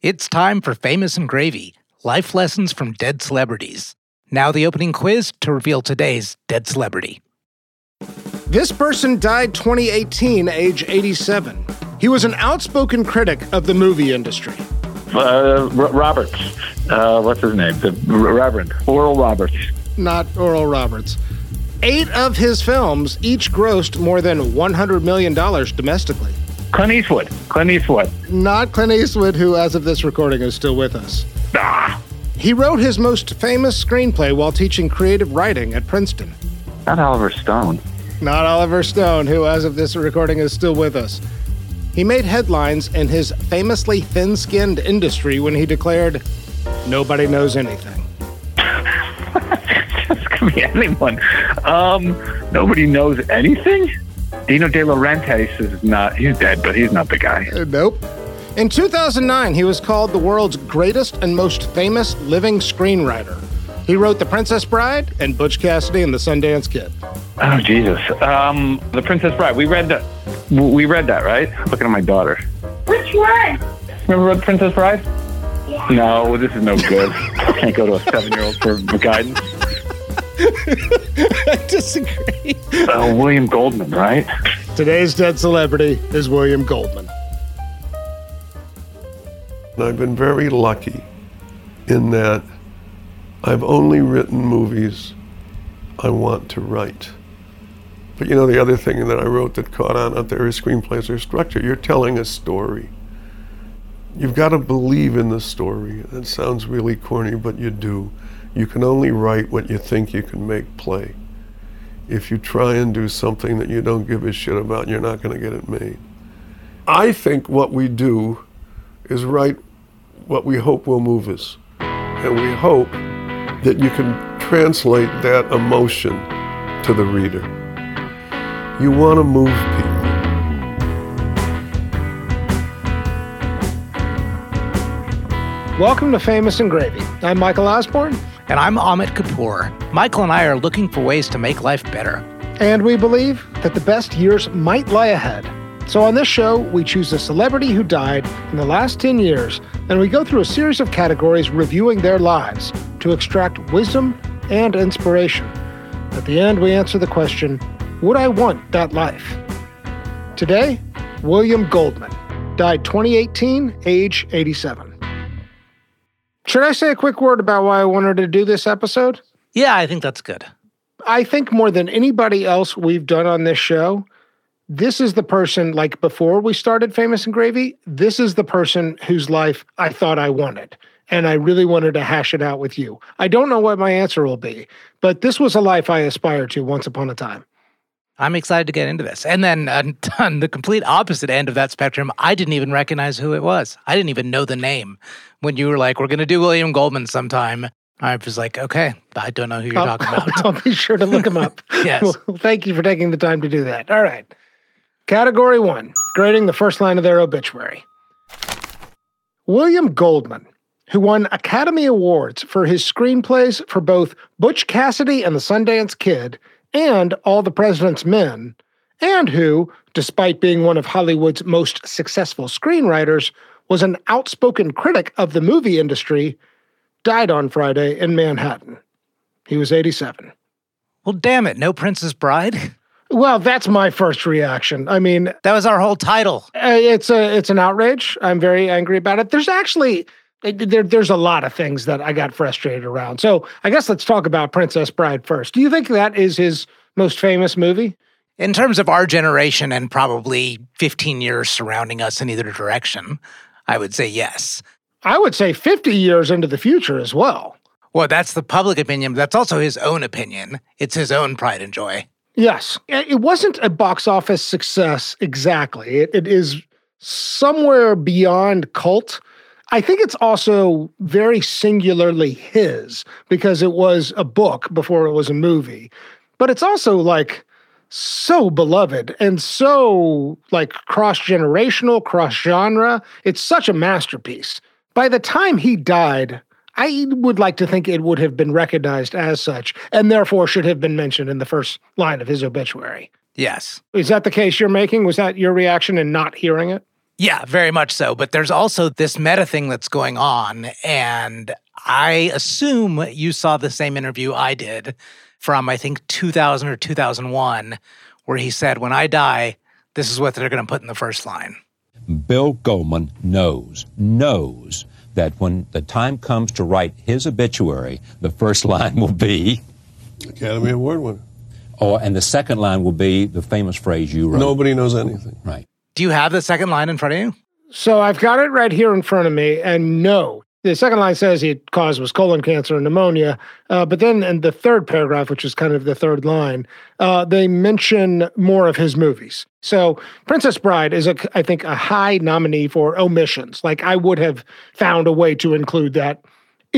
It's time for Famous and Gravy Life Lessons from Dead Celebrities. Now, the opening quiz to reveal today's dead celebrity. This person died 2018, age 87. He was an outspoken critic of the movie industry. Uh, R- Roberts. Uh, what's his name? The R- Reverend Oral Roberts. Not Oral Roberts. Eight of his films each grossed more than $100 million domestically. Clint Eastwood. Clint Eastwood. Not Clint Eastwood, who, as of this recording, is still with us. Ah, He wrote his most famous screenplay while teaching creative writing at Princeton. not Oliver Stone. Not Oliver Stone, who, as of this recording, is still with us. He made headlines in his famously thin skinned industry when he declared, Nobody knows anything. This could be anyone. Um, nobody knows anything. Dino De Laurentiis is not. He's dead, but he's not the guy. Uh, nope. In 2009, he was called the world's greatest and most famous living screenwriter. He wrote The Princess Bride and Butch Cassidy and the Sundance Kid. Oh Jesus. Um, The Princess Bride. We read that. We read that, right? Looking at my daughter. Which one? Remember The Princess Bride? Yeah. No, this is no good. I Can't go to a seven-year-old for guidance. I disagree. Uh, William Goldman, right? Today's dead celebrity is William Goldman. I've been very lucky in that I've only written movies I want to write. But you know, the other thing that I wrote that caught on out there is screenplays are structure. You're telling a story. You've got to believe in the story. That sounds really corny, but you do. You can only write what you think you can make play. If you try and do something that you don't give a shit about, you're not going to get it made. I think what we do is write what we hope will move us. And we hope that you can translate that emotion to the reader. You want to move people. Welcome to Famous and Gravy. I'm Michael Osborne, And I'm Amit Kapoor. Michael and I are looking for ways to make life better. and we believe that the best years might lie ahead. So, on this show, we choose a celebrity who died in the last 10 years, and we go through a series of categories reviewing their lives to extract wisdom and inspiration. At the end, we answer the question Would I want that life? Today, William Goldman died 2018, age 87. Should I say a quick word about why I wanted to do this episode? Yeah, I think that's good. I think more than anybody else we've done on this show, this is the person, like before we started Famous and Gravy, this is the person whose life I thought I wanted. And I really wanted to hash it out with you. I don't know what my answer will be, but this was a life I aspired to once upon a time. I'm excited to get into this. And then uh, on the complete opposite end of that spectrum, I didn't even recognize who it was. I didn't even know the name. When you were like, we're going to do William Goldman sometime, I was like, okay, I don't know who you're I'll, talking about. I'll be sure to look him up. Yes. Well, thank you for taking the time to do that. All right. Category one grading the first line of their obituary. William Goldman, who won Academy Awards for his screenplays for both Butch Cassidy and the Sundance Kid and All the President's Men, and who, despite being one of Hollywood's most successful screenwriters, was an outspoken critic of the movie industry, died on Friday in Manhattan. He was 87. well, damn it, no Princess Bride? Well, that's my first reaction. I mean, That was our whole title. uh, it's a it's an outrage. I'm very angry about it. There's actually there, there's a lot of things that I got frustrated around. So I guess let's talk about Princess Bride first. Do you think that is his most famous movie? In terms of our generation and probably 15 years surrounding us in either direction, I would say yes. I would say 50 years into the future as well. Well, that's the public opinion, but that's also his own opinion. It's his own pride and joy. Yes, it wasn't a box office success exactly. It, it is somewhere beyond cult. I think it's also very singularly his because it was a book before it was a movie. But it's also like so beloved and so like cross generational, cross genre. It's such a masterpiece. By the time he died, I would like to think it would have been recognized as such and therefore should have been mentioned in the first line of his obituary. Yes. Is that the case you're making? Was that your reaction in not hearing it? Yeah, very much so. But there's also this meta thing that's going on. And I assume you saw the same interview I did from, I think, 2000 or 2001, where he said, When I die, this is what they're going to put in the first line. Bill Goldman knows, knows that when the time comes to write his obituary, the first line will be, Academy Award winner. oh, and the second line will be the famous phrase you wrote. Nobody knows anything. Right. Do you have the second line in front of you? So I've got it right here in front of me, and no. The second line says he caused was colon cancer and pneumonia. Uh, but then in the third paragraph, which is kind of the third line, uh, they mention more of his movies. So Princess Bride is, a, I think, a high nominee for omissions. Like I would have found a way to include that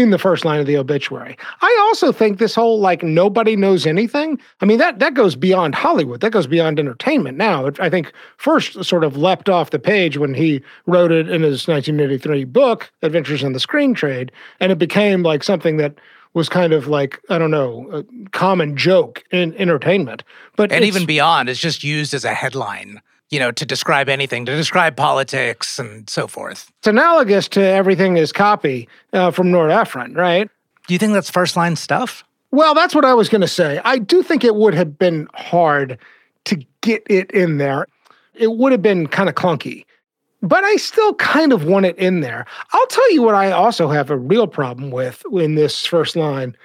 in the first line of the obituary. I also think this whole like nobody knows anything. I mean that that goes beyond Hollywood. That goes beyond entertainment. Now, It- I think first sort of leapt off the page when he wrote it in his 1983 book Adventures in the Screen Trade, and it became like something that was kind of like I don't know, a common joke in entertainment. But And even beyond, it's just used as a headline, you know, to describe anything, to describe politics and so forth. it's analogous to everything is copy uh, from Nora Ephron, right? Do you think that's first line stuff? Well, that's what I was going to say. I do think it would have been hard to get it in there. It would have been kind of clunky, but I still kind of want it in there. I'll tell you what I also have a real problem with in this first line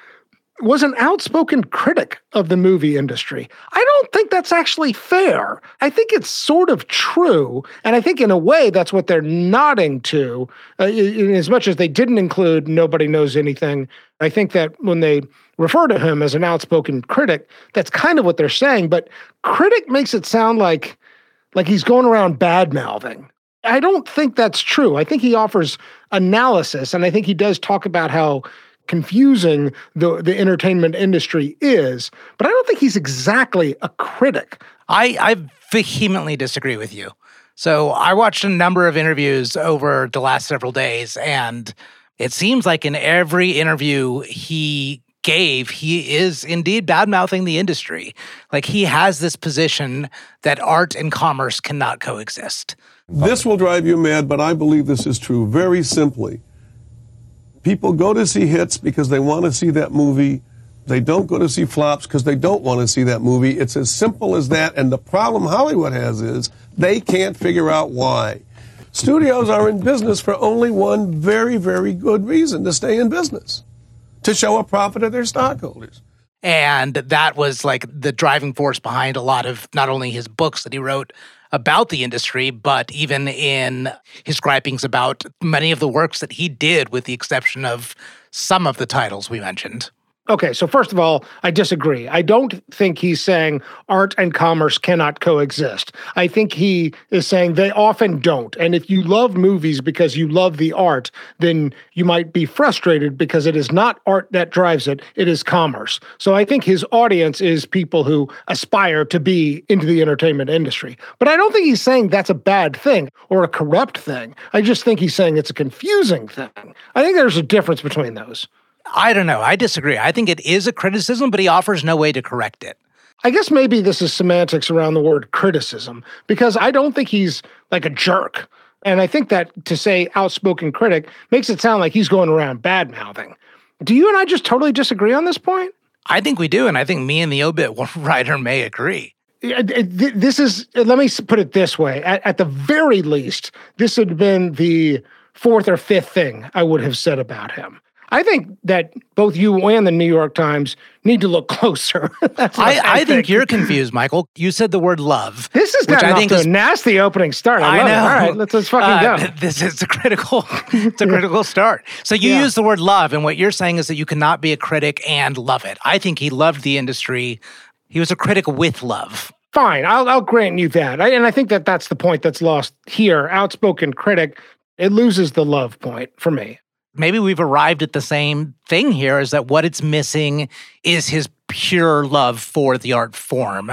was an outspoken critic of the movie industry. I don't think that's actually fair. I think it's sort of true. And I think, in a way, that's what they're nodding to. Uh, as much as they didn't include Nobody Knows Anything, I think that when they refer to him as an outspoken critic, that's kind of what they're saying. But critic makes it sound like, like he's going around bad mouthing. I don't think that's true. I think he offers analysis, and I think he does talk about how confusing the, the entertainment industry is, but I don't think he's exactly a critic. I, I vehemently disagree with you. So I watched a number of interviews over the last several days, and it seems like in every interview he gave, he is indeed bad mouthing the industry. Like he has this position that art and commerce cannot coexist. This will drive you mad, but I believe this is true very simply. People go to see hits because they want to see that movie. They don't go to see flops because they don't want to see that movie. It's as simple as that. And the problem Hollywood has is they can't figure out why. Studios are in business for only one very, very good reason to stay in business to show a profit to their stockholders. And that was like the driving force behind a lot of not only his books that he wrote about the industry, but even in his gripings about many of the works that he did, with the exception of some of the titles we mentioned. Okay, so first of all, I disagree. I don't think he's saying art and commerce cannot coexist. I think he is saying they often don't. And if you love movies because you love the art, then you might be frustrated because it is not art that drives it, it is commerce. So I think his audience is people who aspire to be into the entertainment industry. But I don't think he's saying that's a bad thing or a corrupt thing. I just think he's saying it's a confusing thing. I think there's a difference between those. I don't know. I disagree. I think it is a criticism, but he offers no way to correct it. I guess maybe this is semantics around the word criticism because I don't think he's like a jerk. And I think that to say outspoken critic makes it sound like he's going around bad mouthing. Do you and I just totally disagree on this point? I think we do. And I think me and the obit writer may agree. Uh, th- This is, uh, let me put it this way. At, at the very least, this would have been the fourth or fifth thing I would have said about him. I think that both you and the New York Times need to look closer. What I, I, think you're confused, Michael. You said the word love. This which gotten I think is a nasty opening start. I, I know. it. All right, let's let's fucking Uh, go. This is a critical, it's a critical start. So you Yeah. use the word love, and what you're saying is that you cannot be a critic and love it. I think he loved the industry. He was a critic with love. Fine, I'll I'll grant you that. I, and I think that that's the point that's lost here. Outspoken critic, it loses the love point for me. Maybe we've arrived at the same thing here is that what it's missing is his pure love for the art form,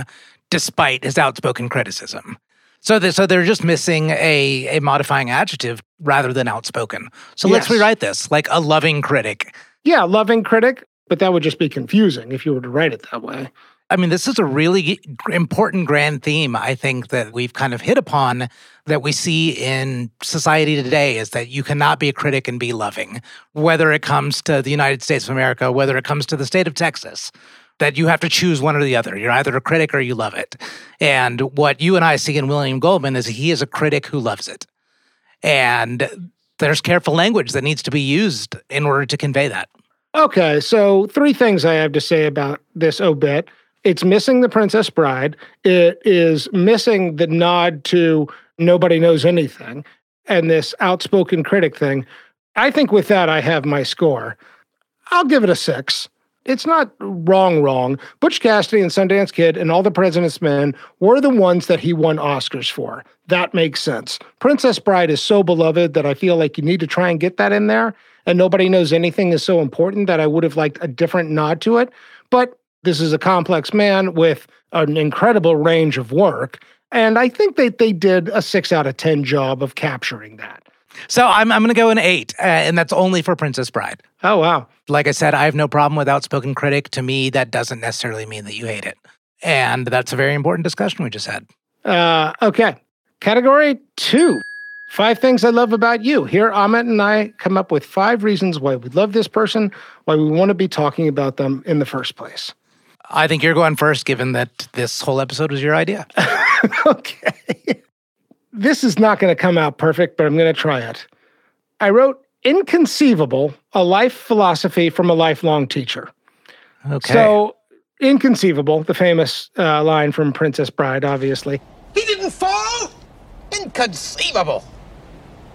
despite his outspoken criticism. So, so they're just missing a, a modifying adjective rather than outspoken. So let's rewrite this like a loving critic. Yeah, loving critic, but that would just be confusing if you were to write it that way. I mean, this is a really important grand theme, I think, that we've kind of hit upon that we see in society today is that you cannot be a critic and be loving, whether it comes to the United States of America, whether it comes to the state of Texas, that you have to choose one or the other. You're either a critic or you love it. And what you and I see in William Goldman is he is a critic who loves it. And there's careful language that needs to be used in order to convey that. Okay, so three things I have to say about this obit. It's missing the Princess Bride. It is missing the nod to nobody knows anything and this outspoken critic thing. I think with that, I have my score. I'll give it a six. It's not wrong, wrong. Butch Cassidy and Sundance Kid and All the President's Men were the ones that he won Oscars for. That makes sense. Princess Bride is so beloved that I feel like you need to try and get that in there. And Nobody Knows Anything is so important that I would have liked a different nod to it. But this is a complex man with an incredible range of work. And I think that they did a six out of 10 job of capturing that. So I'm, I'm going to go an eight, uh, and that's only for Princess Bride. Oh, wow. Like I said, I have no problem with outspoken critic. To me, that doesn't necessarily mean that you hate it. And that's a very important discussion we just had. Uh, okay. Category two Five things I love about you. Here, Amit and I come up with five reasons why we love this person, why we want to be talking about them in the first place. I think you're going first, given that this whole episode was your idea. okay. This is not going to come out perfect, but I'm going to try it. I wrote Inconceivable, a life philosophy from a lifelong teacher. Okay. So, Inconceivable, the famous uh, line from Princess Bride, obviously. He didn't fall? Inconceivable.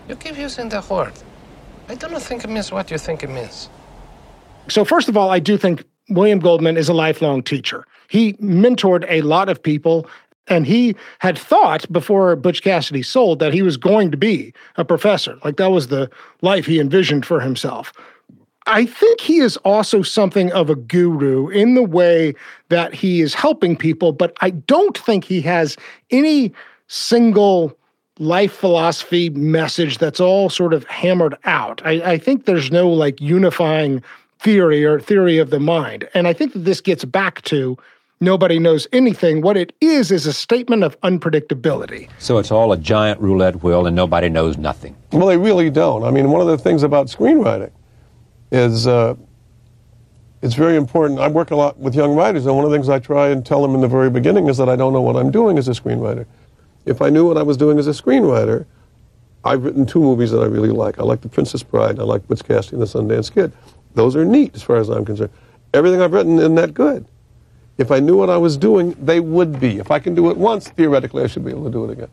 You keep using the word. I do not think it means what you think it means. So, first of all, I do think William Goldman is a lifelong teacher. He mentored a lot of people, and he had thought before Butch Cassidy sold that he was going to be a professor. Like that was the life he envisioned for himself. I think he is also something of a guru in the way that he is helping people, but I don't think he has any single life philosophy message that's all sort of hammered out. I, I, think there's no like unifying theory or theory of the mind. And I think that this gets back to nobody knows anything. What it is is a statement of unpredictability. So it's all a giant roulette wheel and nobody knows nothing. Well, they really don't. I mean, one of the things about screenwriting is uh, it's very important. I work a lot with young writers, and one of the things I try and tell them in the very beginning is that I don't know what I'm doing as a screenwriter if I knew what I was doing as a screenwriter, I've written two movies that I really like. I like The Princess Bride. I like Butch Cassidy and the Sundance Kid. Those are neat as far as I'm concerned. Everything I've written isn't that good. If I knew what I was doing, they would be. If I can do it once, theoretically, I should be able to do it again.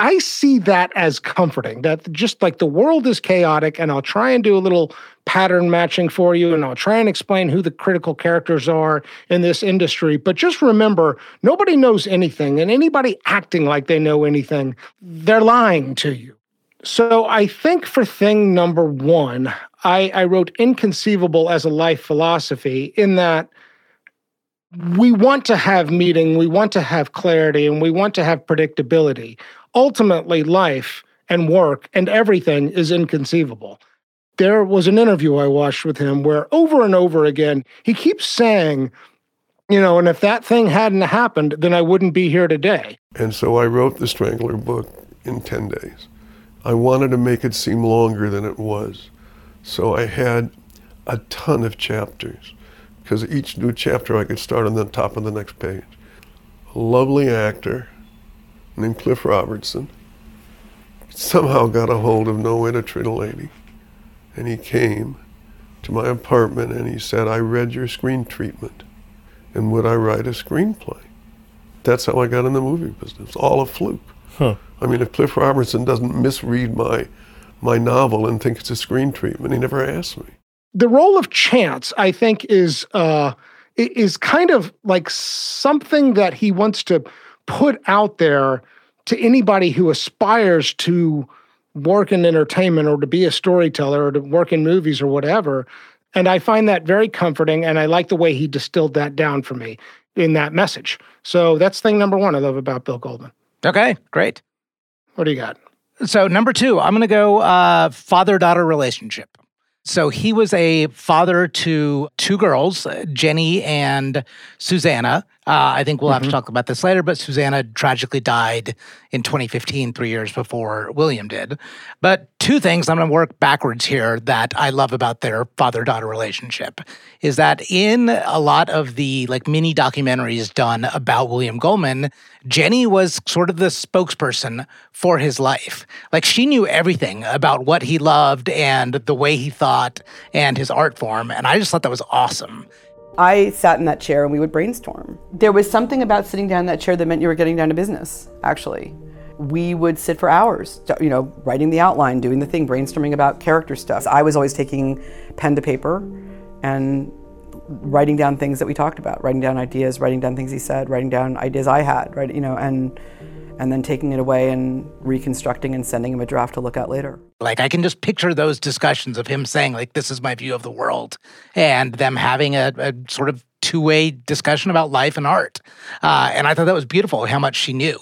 I see that as comforting that just like the world is chaotic, and I'll try and do a little pattern matching for you, and I'll try and explain who the critical characters are in this industry. But just remember, nobody knows anything, and anybody acting like they know anything, they're lying to you. So I think for thing number one, I, I wrote inconceivable as a life philosophy in that we want to have meaning, we want to have clarity, and we want to have predictability ultimately life and work and everything is inconceivable. There was an interview I watched with him where over and over again, he keeps saying, you know, and if that thing hadn't happened, then I wouldn't be here today. And so I wrote the Strangler book in 10 days. I wanted to make it seem longer than it was. So I had a ton of chapters because each new chapter I could start on the top of the next page. A lovely actor named Cliff Robertson somehow got a hold of No Way to Treat a Lady. And he came to my apartment and he said, I read your screen treatment. And would I write a screenplay? That's how I got in the movie business. All a fluke. Huh. I mean, if Cliff Robertson doesn't misread my my novel and think it's a screen treatment, he never asked me. The role of chance, I think, is uh, is kind of like something that he wants to put out there to anybody who aspires to work in entertainment or to be a storyteller or to work in movies or whatever. And I find that very comforting. And I like the way he distilled that down for me in that message. So that's thing number one I love about Bill Goldman. Okay, great. What do you got? So, number two, I'm going to go uh, father daughter relationship. So, he was a father to two girls, Jenny and Susanna, Uh, I think we'll have to talk about this later, but Susanna tragically died in 2015, three years before William did. But two things I'm going to work backwards here that I love about their father daughter relationship is that in a lot of the like mini documentaries done about William Goldman, Jenny was sort of the spokesperson for his life. Like she knew everything about what he loved and the way he thought and his art form. And I just thought that was awesome. I sat in that chair and we would brainstorm. There was something about sitting down in that chair that meant you were getting down to business, actually. We would sit for hours, you know, writing the outline, doing the thing, brainstorming about character stuff. I was always taking pen to paper and writing down things that we talked about, writing down ideas, writing down things he said, writing down ideas I had, right, you know, and and then taking it away and reconstructing and sending him a draft to look at later. Like I can just picture those discussions of him saying, like, this is my view of the world, and them having a, a sort of two-way discussion about life and art. Uh, and I thought that was beautiful how much she knew.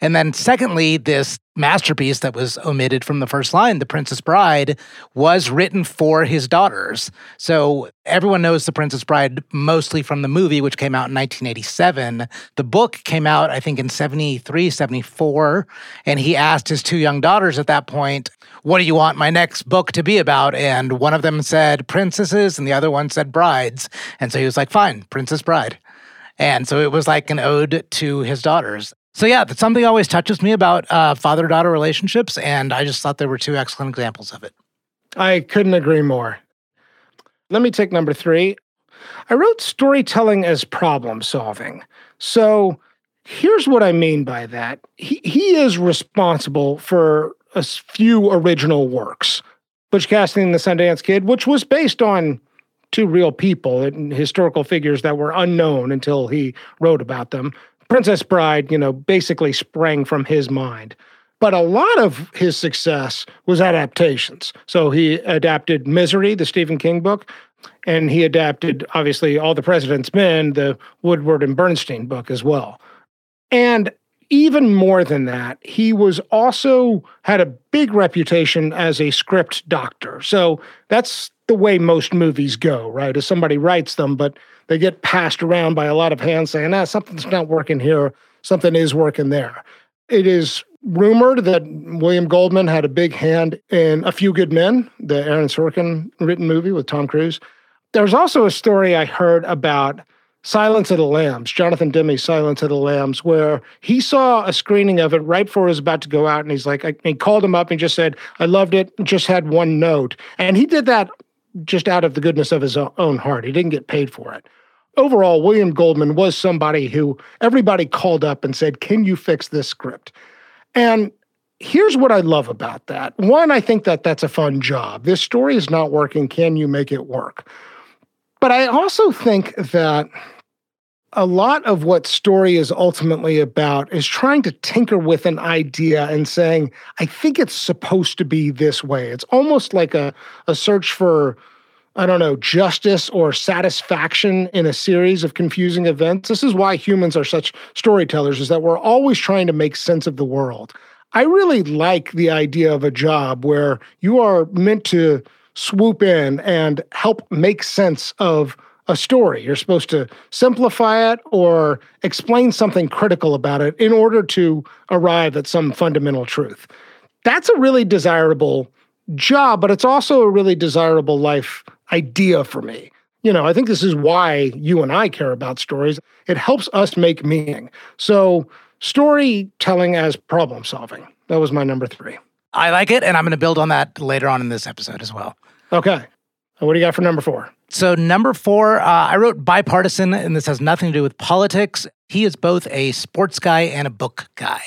And then, secondly, this masterpiece that was omitted from the first line, The Princess Bride, was written for his daughters. So everyone knows The Princess Bride mostly from the movie, which came out in 1987. The book came out, I think, in 73, 74. And he asked his two young daughters at that point, What do you want my next book to be about? And one of them said princesses, and the other one said brides. And so he was like, Fine, Princess Bride. And so it was like an ode to his daughters. So yeah, that's something always touches me about uh, father-daughter relationships, and I just thought there were two excellent examples of it. I couldn't agree more. Let me take number three. I wrote storytelling as problem solving. So here's what I mean by that. He, he is responsible for a few original works. Butch Cassidy and the Sundance Kid, which was based on two real people and historical figures that were unknown until he wrote about them. Princess Bride, you know, basically sprang from his mind. But a lot of his success was adaptations. So he adapted Misery, the Stephen King book, and he adapted, obviously, All the President's Men, the Woodward and Bernstein book as well. And even more than that, he was also had a big reputation as a script doctor. So that's the way most movies go, right? As somebody writes them, but they get passed around by a lot of hands saying, ah, something's not working here, something is working there. It is rumored that William Goldman had a big hand in A Few Good Men, the Aaron Sorkin written movie with Tom Cruise. There's also a story I heard about Silence of the Lambs, Jonathan Demme's Silence of the Lambs, where he saw a screening of it right before he was about to go out. And he's like, I, he called him up and just said, I loved it, just had one note. And he did that just out of the goodness of his own heart. He didn't get paid for it. Overall, William Goldman was somebody who everybody called up and said, Can you fix this script? And here's what I love about that. One, I think that that's a fun job. This story is not working. Can you make it work? But I also think that a lot of what story is ultimately about is trying to tinker with an idea and saying, I think it's supposed to be this way. It's almost like a, a search for, I don't know, justice or satisfaction in a series of confusing events. This is why humans are such storytellers, is that we're always trying to make sense of the world. I really like the idea of a job where you are meant to swoop in and help make sense of a story. You're supposed to simplify it or explain something critical about it in order to arrive at some fundamental truth. That's a really desirable job, but it's also a really desirable life idea for me. You know, I think this is why you and I care about stories. It helps us make meaning. So, storytelling as problem solving. That was my number three. I like it, and I'm going to build on that later on in this episode as well. Okay. What do you got for number four? So, number four, uh, I wrote bipartisan, and this has nothing to do with politics. He is both a sports guy and a book guy.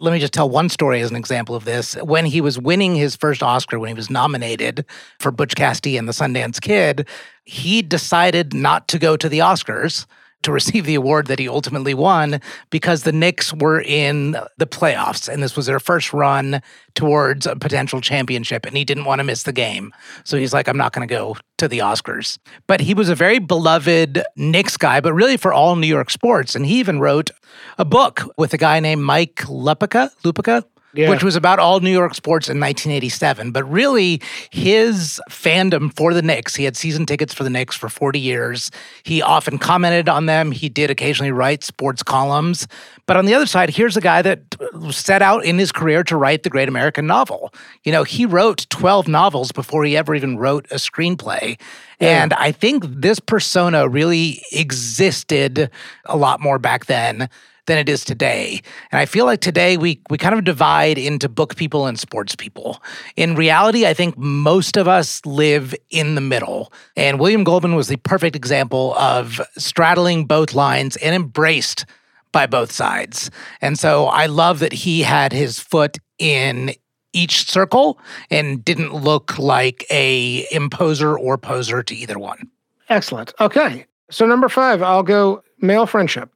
Let me just tell one story as an example of this. When he was winning his first Oscar, when he was nominated for Butch Cassidy and the Sundance Kid, he decided not to go to the Oscars to receive the award that he ultimately won because the Knicks were in the playoffs and this was their first run towards a potential championship and he didn't want to miss the game. So he's like, I'm not going to go to the Oscars. But he was a very beloved Knicks guy, but really for all New York sports. And he even wrote a book with a guy named Mike Lupica. Lupica. Yeah. which was about all New York sports in 1987. But really, his fandom for the Knicks, he had season tickets for the Knicks for 40 years. He often commented on them. He did occasionally write sports columns. But on the other side, here's a guy that uh, set out in his career to write the great American novel. You know, he wrote 12 novels before he ever even wrote a screenplay. And I think this persona really existed a lot more back then than it is today. And I feel like today we we kind of divide into book people and sports people. In reality, I think most of us live in the middle. And William Goldman was the perfect example of straddling both lines and embraced by both sides. And so I love that he had his foot in each circle and didn't look like a imposer or poser to either one. Excellent. Okay. So, number five, I'll go male friendship.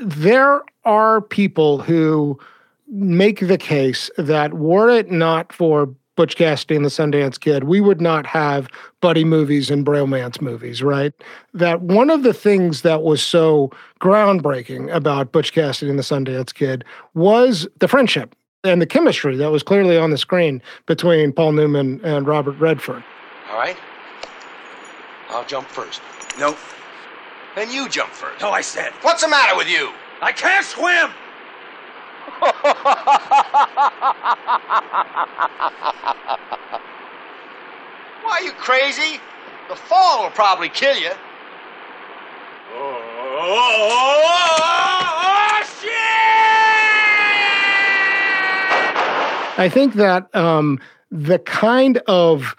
There are people who make the case that were it not for Butch Cassidy and the Sundance Kid, we would not have buddy movies and bromance movies, right? That one of the things that was so groundbreaking about Butch Cassidy and the Sundance Kid was the friendship and the chemistry that was clearly on the screen between Paul Newman and Robert Redford. All right? I'll jump first. Nope. Then you jump first. No, I said. What's the matter with you? I can't swim! Why, are you crazy? The fall will probably kill you. Oh, shit! I think that um, the kind of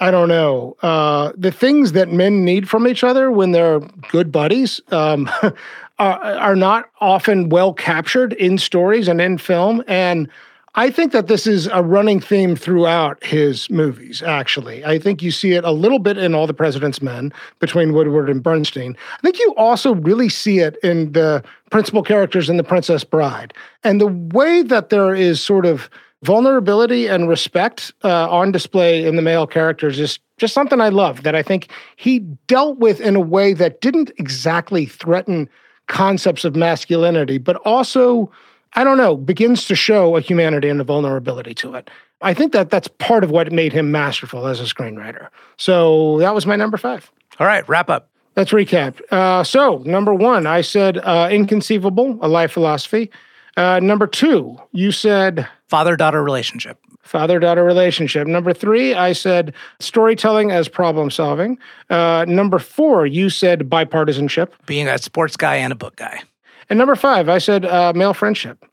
I don't know uh, the things that men need from each other when they're good buddies um, are, are not often well captured in stories and in film. And I think that this is a running theme throughout his movies. Actually, I think you see it a little bit in All the President's Men between Woodward and Bernstein. I think you also really see it in the principal characters in The Princess Bride and the way that there is sort of vulnerability and respect uh, on display in the male characters is just something I love that I think he dealt with in a way that didn't exactly threaten concepts of masculinity, but also, I don't know, begins to show a humanity and a vulnerability to it. I think that that's part of what made him masterful as a screenwriter. So that was my number five. All right, wrap up. Let's recap. Uh, so, number one, I said uh, Inconceivable, a life philosophy. Uh, number two, you said Father daughter relationship. father daughter relationship. Number three, I said storytelling as problem solving. Uh, number four, you said bipartisanship. Being a sports guy and a book guy. And number five, I said uh, male friendship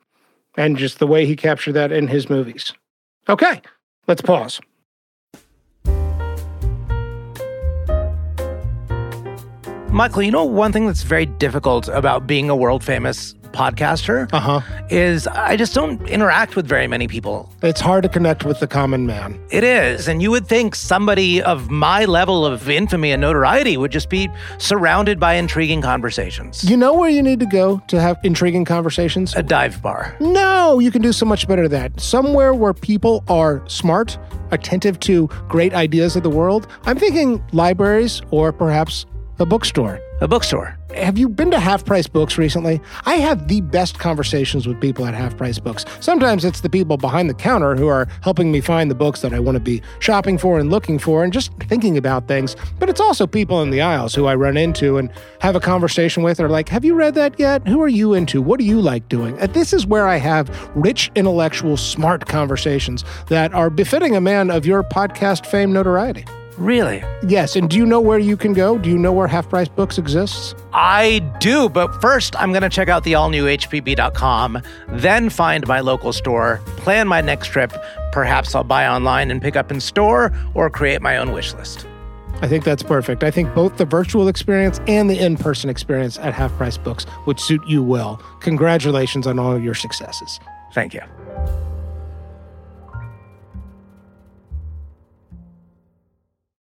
and just the way he captured that in his movies. Okay, let's pause. Michael, you know one thing that's very difficult about being a world famous podcaster Uh huh. is I just don't interact with very many people. It's hard to connect with the common man. It is. And you would think somebody of my level of infamy and notoriety would just be surrounded by intriguing conversations. You know where you need to go to have intriguing conversations? A dive bar. No, you can do so much better than that. Somewhere where people are smart, attentive to great ideas of the world. I'm thinking libraries or perhaps a bookstore. A bookstore. Have you been to Half Price Books recently? I have the best conversations with people at Half Price Books. Sometimes it's the people behind the counter who are helping me find the books that I want to be shopping for and looking for and just thinking about things. But it's also people in the aisles who I run into and have a conversation with or like, have you read that yet? Who are you into? What do you like doing? And this is where I have rich, intellectual, smart conversations that are befitting a man of your podcast fame notoriety. Really? Yes, and do you know where you can go? Do you know where Half Price Books exists? I do, but first I'm going to check out the all new HPB.com, then find my local store, plan my next trip. Perhaps I'll buy online and pick up in store or create my own wish list. I think that's perfect. I think both the virtual experience and the in person experience at Half Price Books would suit you well. Congratulations on all of your successes. Thank you.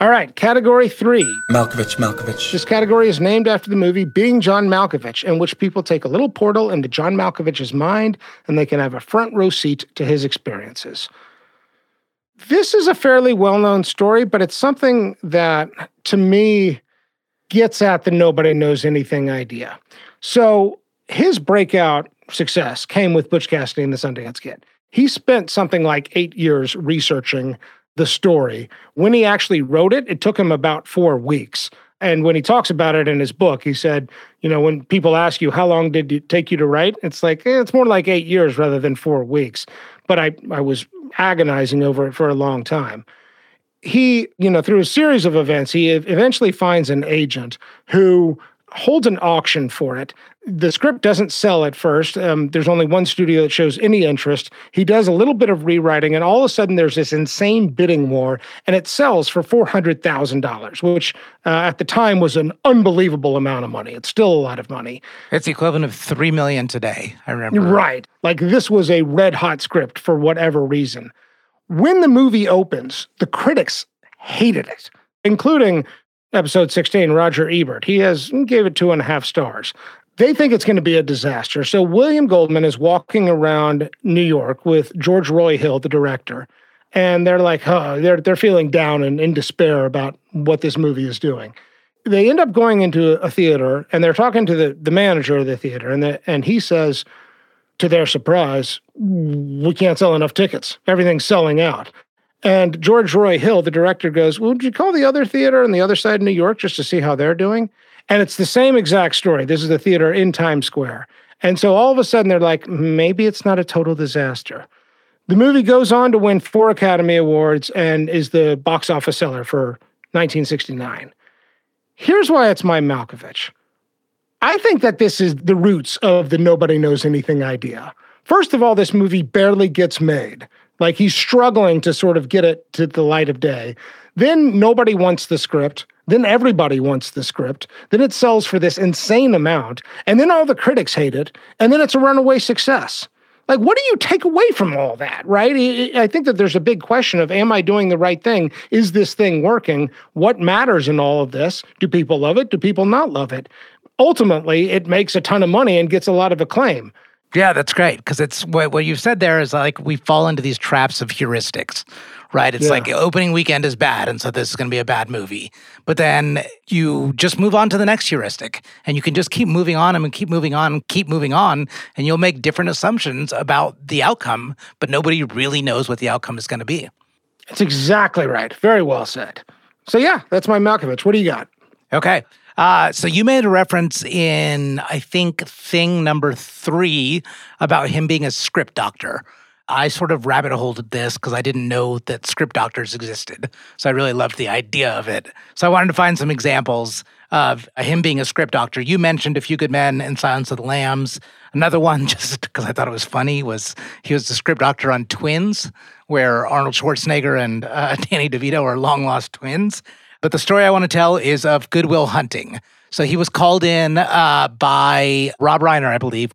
All right, category three. Malkovich, Malkovich. This category is named after the movie Being John Malkovich, in which people take a little portal into John Malkovich's mind and they can have a front row seat to his experiences. This is a fairly well known story, but it's something that to me gets at the nobody knows anything idea. So his breakout success came with Butch Cassidy and the Sundance Kid. He spent something like eight years researching the story. When he actually wrote it, it took him about four weeks. And when he talks about it in his book, he said, you know, when people ask you, how long did it take you to write? It's like, eh, it's more like eight years rather than four weeks. But I, I was agonizing over it for a long time. He, you know, through a series of events, he eventually finds an agent who holds an auction for it. The script doesn't sell at first. Um, there's only one studio that shows any interest. He does a little bit of rewriting, and all of a sudden, there's this insane bidding war, and it sells for four hundred thousand dollars, which uh, at the time was an unbelievable amount of money. It's still a lot of money. It's the equivalent of three million today. I remember. Right, like this was a red hot script for whatever reason. When the movie opens, the critics hated it, including episode 16, Roger Ebert. He has gave it two and a half stars. They think it's going to be a disaster. So William Goldman is walking around New York with George Roy Hill, the director, and they're like, huh, they're they're feeling down and in despair about what this movie is doing. They end up going into a theater and they're talking to the, the manager of the theater, and the, and he says, to their surprise, we can't sell enough tickets. Everything's selling out. And George Roy Hill, the director, goes, well, Would you call the other theater on the other side of New York just to see how they're doing? And it's the same exact story. This is the theater in Times Square. And so all of a sudden they're like, maybe it's not a total disaster. The movie goes on to win four Academy Awards and is the box office seller for 1969. Here's why it's my Malkovich. I think that this is the roots of the nobody knows anything idea. First of all, this movie barely gets made. Like he's struggling to sort of get it to the light of day. Then nobody wants the script. Then everybody wants the script. Then it sells for this insane amount. And then all the critics hate it. And then it's a runaway success. Like, what do you take away from all that, right? I think that there's a big question of Am I doing the right thing? Is this thing working? What matters in all of this? Do people love it? Do people not love it? Ultimately, it makes a ton of money and gets a lot of acclaim. Yeah, that's great because it's what what you've said there is like we fall into these traps of heuristics, right? It's yeah. like opening weekend is bad, and so this is going to be a bad movie. But then you just move on to the next heuristic, and you can just keep moving on and keep moving on, keep moving on, and you'll make different assumptions about the outcome, but nobody really knows what the outcome is going to be. That's exactly right. Very well said. So yeah, that's my Malkovich. What do you got? Okay. Uh, so you made a reference in, I think, thing number three about him being a script doctor. I sort of rabbit holed this because I didn't know that script doctors existed. So I really loved the idea of it. So I wanted to find some examples of him being a script doctor. You mentioned A Few Good Men and Silence of the Lambs. Another one, just because I thought it was funny, was he was the script doctor on Twins, where Arnold Schwarzenegger and uh, Danny DeVito are long lost twins. But the story I want to tell is of Good Will Hunting. So he was called in uh, by Rob Reiner, I believe.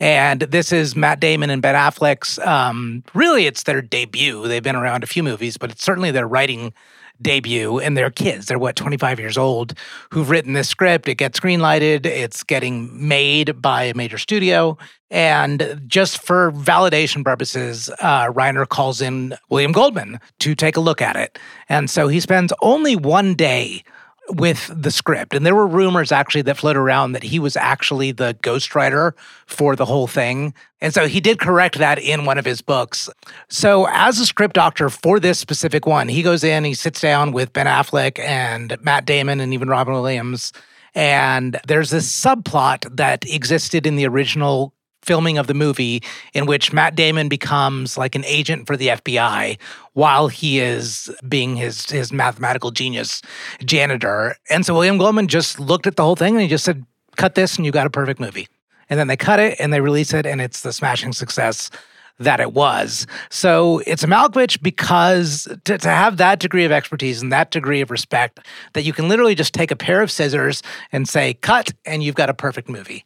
And this is Matt Damon and Ben Affleck's. Um, really, it's their debut. They've been around a few movies, but it's certainly their writing debut. And they're kids. They're what 25 years old who've written this script. It gets greenlighted. It's getting made by a major studio. And just for validation purposes, uh, Reiner calls in William Goldman to take a look at it. And so he spends only one day with the script. And there were rumors actually that floated around that he was actually the ghostwriter for the whole thing. And so he did correct that in one of his books. So, as a script doctor for this specific one, he goes in, he sits down with Ben Affleck and Matt Damon and even Robin Williams. And there's this subplot that existed in the original filming of the movie in which Matt Damon becomes like an agent for the FBI while he is being his his mathematical genius janitor. And so William Goldman just looked at the whole thing and he just said, "Cut this and you got a perfect movie." And then they cut it and they release it and it's the smashing success that it was. So it's a Malkovich because to, to have that degree of expertise and that degree of respect that you can literally just take a pair of scissors and say, cut, and you've got a perfect movie.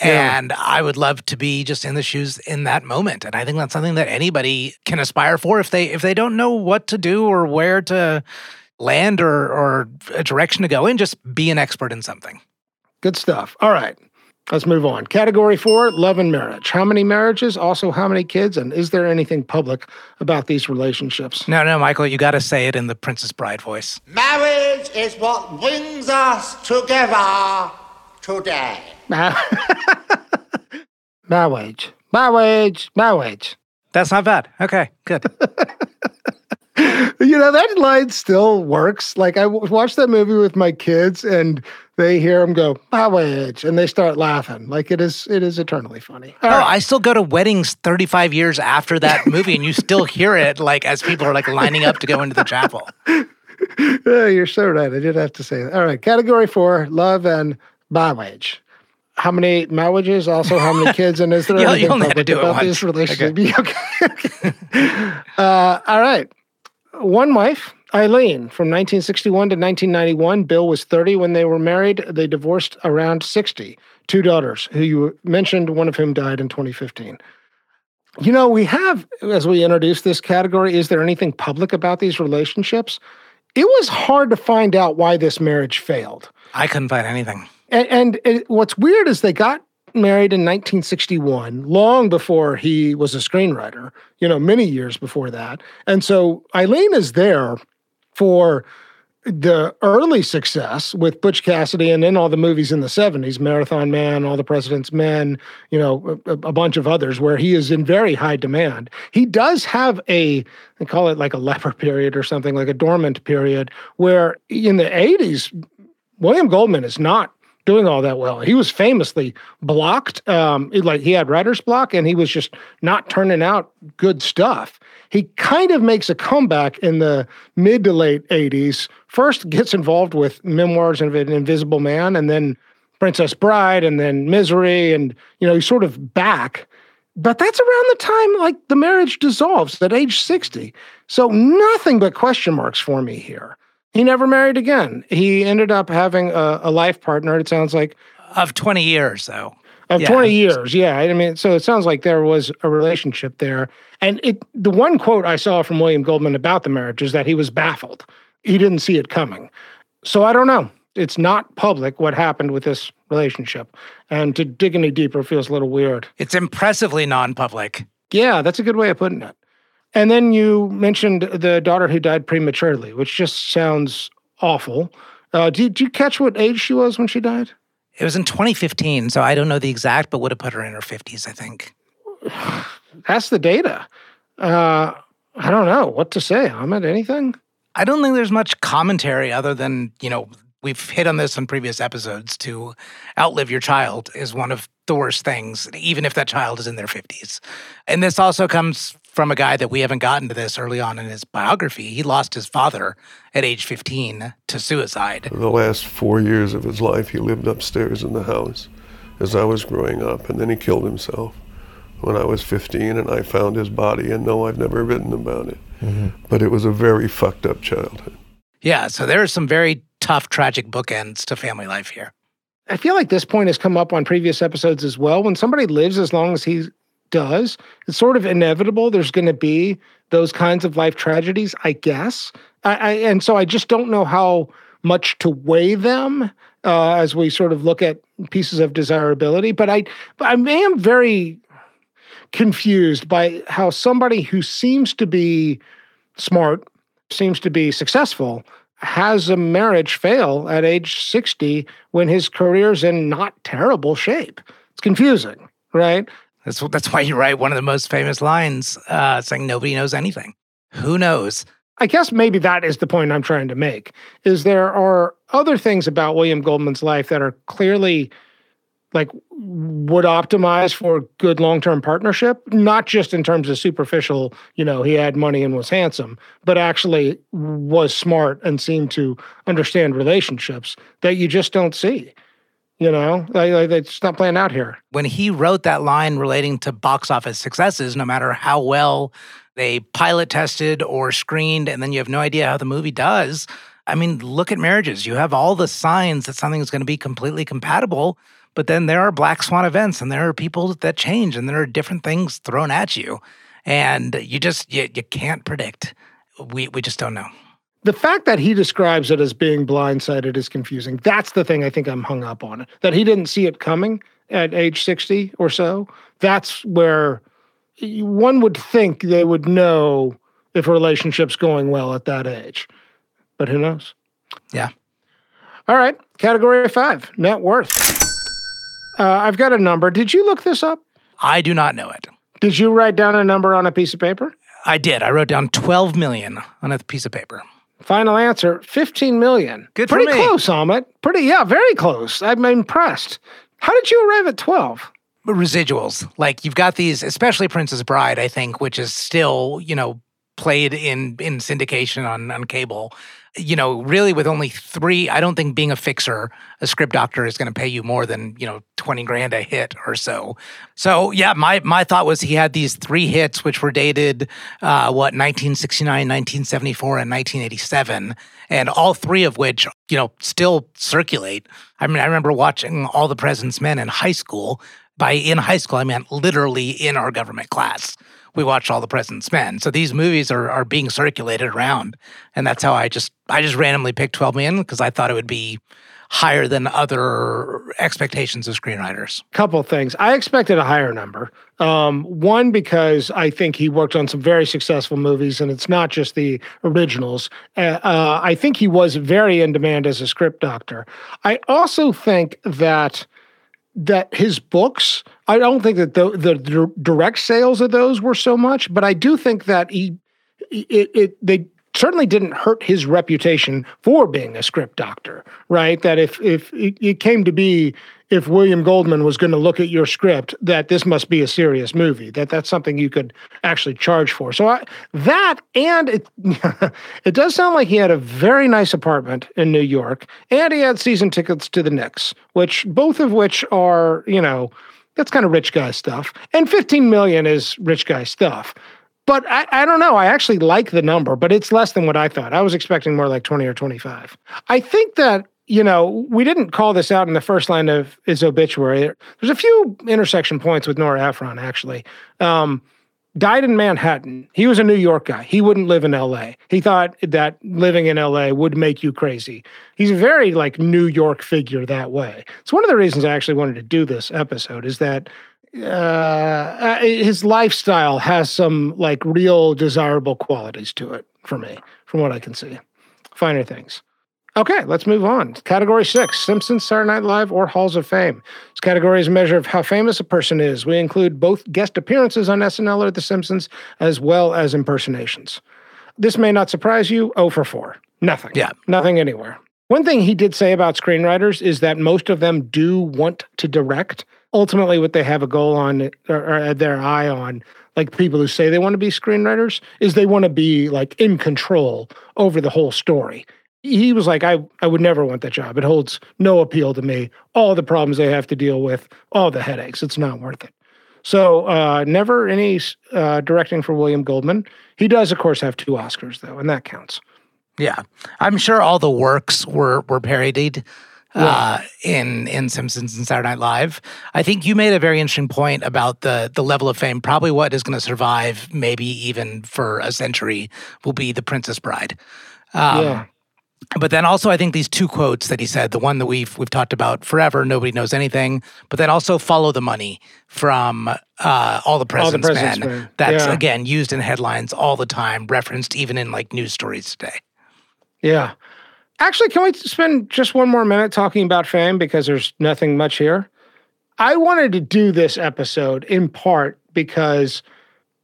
Yeah. And I would love to be just in the shoes in that moment. And I think that's something that anybody can aspire for if they if they don't know what to do or where to land or or a direction to go in, just be an expert in something. Good stuff. All right. Let's move on. Category four, love and marriage. How many marriages? Also, how many kids? And is there anything public about these relationships? No, no, Michael, you got to say it in the Princess Bride voice. Marriage is what brings us together today. Marriage. Marriage. Marriage. That's not bad. Okay, good. you know that line still works. Like I w- watched that movie with my kids, and they hear him go marriage, and they start laughing. Like it is, it is eternally funny. No, oh, I still go to weddings 35 years after that movie, and you still hear it like as people are like lining up to go into the chapel. Oh, you're so right. I did have to say that. All right, category four: love and marriage. How many marriages? Also, how many kids? And is there anything had to public about once. these relationships? Okay. uh, all right. One wife, Eileen, from 1961 to 1991. Bill was 30 when they were married. They divorced around 60. Two daughters, who you mentioned, one of whom died in 2015. You know, we have, as we introduce this category, is there anything public about these relationships? It was hard to find out why this marriage failed. I couldn't find anything. And, and it, what's weird is they got married in 1961, long before he was a screenwriter, you know, many years before that. And so Eileen is there for the early success with Butch Cassidy and then all the movies in the 70s, Marathon Man, All the President's Men, you know, a, a bunch of others where he is in very high demand. He does have a, they call it like a leper period or something, like a dormant period, where in the 80s, William Goldman is not doing all that well. He was famously blocked. Um, like he had writer's block and he was just not turning out good stuff. He kind of makes a comeback in the mid to late 80s. First gets involved with Memoirs of an Invisible Man and then Princess Bride and then Misery. And, you know, he's sort of back. But that's around the time like the marriage dissolves at age 60. So nothing but question marks for me here. He never married again. He ended up having a, a life partner, it sounds like, Of 20 years, though. of Yeah. 20 years. Yeah. I mean, so it sounds like there was a relationship there. And it the one quote I saw from William Goldman about the marriage is that he was baffled. He didn't see it coming. So I don't know. It's not public what happened with this relationship. And to dig any deeper feels a little weird. It's impressively non public. Yeah, that's a good way of putting it. And then you mentioned the daughter who died prematurely, which just sounds awful. Uh, did, you catch what age she was when she died? It was in 2015, so I don't know the exact, but would have put her in her 50s, I think. That's the data. Uh, I don't know what to say. Amit, anything? I don't think there's much commentary other than, you know, we've hit on this in previous episodes to outlive your child is one of the worst things, even if that child is in their 50s. And this also comes from a guy that we haven't gotten to this early on in his biography. He lost his father at age 15 to suicide. The last four years of his life, he lived upstairs in the house as I was growing up, and then he killed himself when I was 15, and I found his body. And no, I've never written about it, mm-hmm. but it was a very fucked up childhood. Yeah, so there are some very tough, tragic bookends to family life here. I feel like this point has come up on previous episodes as well. When somebody lives as long as he does, it's sort of inevitable there's going to be those kinds of life tragedies, I guess. I, I, and so I just don't know how much to weigh them uh, as we sort of look at pieces of desirability. But I, I am very confused by how somebody who seems to be smart, seems to be successful, has a marriage fail at age 60 when his career's in not terrible shape. It's confusing, right? That's that's why you write one of the most famous lines, uh, saying nobody knows anything. Who knows? I guess maybe that is the point I'm trying to make. Is there are other things about William Goldman's life that are clearly like would optimize for good long-term partnership not just in terms of superficial you know he had money and was handsome but actually was smart and seemed to understand relationships that you just don't see you know it's not playing out here when he wrote that line relating to box office successes no matter how well they pilot tested or screened and then you have no idea how the movie does i mean look at marriages you have all the signs that something is going to be completely compatible but then there are black swan events and there are people that change and there are different things thrown at you. And you just you, you can't predict. We we just don't know. The fact that he describes it as being blindsided is confusing. That's the thing I think I'm hung up on. That he didn't see it coming at age 60 or so. That's where one would think they would know if a relationship's going well at that age. But who knows? Yeah. All right. Category five net worth. Uh, I've got a number. Did you look this up? I do not know it. Did you write down a number on a piece of paper? I did. I wrote down 12 million on a piece of paper. Final answer 15 million. Good Pretty close, Amit. Pretty, yeah, very close. I'm impressed. How did you arrive at 12? Residuals. Like you've got these, especially Princess Bride, I think, which is still, you know, played in in syndication on on cable you know, really with only three, I don't think being a fixer, a script doctor is going to pay you more than, you know, 20 grand a hit or so. So yeah, my my thought was he had these three hits, which were dated, uh, what, 1969, 1974, and 1987. And all three of which, you know, still circulate. I mean, I remember watching All the President's Men in high school. By in high school, I meant literally in our government class we watched all the president's men. So these movies are, are being circulated around. And that's how i just i just randomly picked 12 million because i thought it would be higher than other expectations of screenwriters. Couple things. I expected a higher number um, one because i think he worked on some very successful movies and it's not just the originals. Uh, uh, i think he was very in demand as a script doctor. I also think that that his books i don't think that the, the direct sales of those were so much but i do think that he it, it they certainly didn't hurt his reputation for being a script doctor right that if if it came to be if William Goldman was going to look at your script, that this must be a serious movie, that that's something you could actually charge for. So I, that and it it does sound like he had a very nice apartment in New York, and he had season tickets to the Knicks, which both of which are you know that's kind of rich guy stuff, and 15 million is rich guy stuff. But I, I don't know. I actually like the number, but it's less than what I thought. I was expecting more like 20 or 25. I think that you know, we didn't call this out in the first line of his obituary. There's a few intersection points with Nora Ephron, actually. Um, died in Manhattan. He was a New York guy. He wouldn't live in LA. He thought that living in LA would make you crazy. He's a very like New York figure that way. It's one of the reasons I actually wanted to do this episode is that uh, uh his lifestyle has some like real desirable qualities to it for me, from what I can see. Finer things. Okay, let's move on. Category six Simpsons, Saturday Night Live, or Halls of Fame. This category is a measure of how famous a person is. We include both guest appearances on SNL or The Simpsons, as well as impersonations. This may not surprise you. Oh for 4. Nothing. Yeah. Nothing anywhere. One thing he did say about screenwriters is that most of them do want to direct. Ultimately, what they have a goal on or, or their eye on, like people who say they want to be screenwriters, is they want to be like in control over the whole story he was like, I, I would never want that job. It holds no appeal to me. All the problems they have to deal with, all the headaches. It's not worth it. So, uh, never any uh, directing for William Goldman. He does, of course, have two Oscars, though, and that counts. Yeah. I'm sure all the works were, were parodied uh, in in Simpsons and Saturday Night Live. I think you made a very interesting point about the the level of fame. Probably what is going to survive, maybe even for a century, will be The Princess Bride. Um, yeah. But then also, I think these two quotes that he said, the one that we've we've talked about forever, nobody knows anything. But then also, follow the money from uh, all the president's, President's men. Men. That's Yeah. again used in headlines all the time, referenced even in like news stories today. Yeah. Actually, can we spend just one more minute talking about fame because there's nothing much here? I wanted to do this episode in part because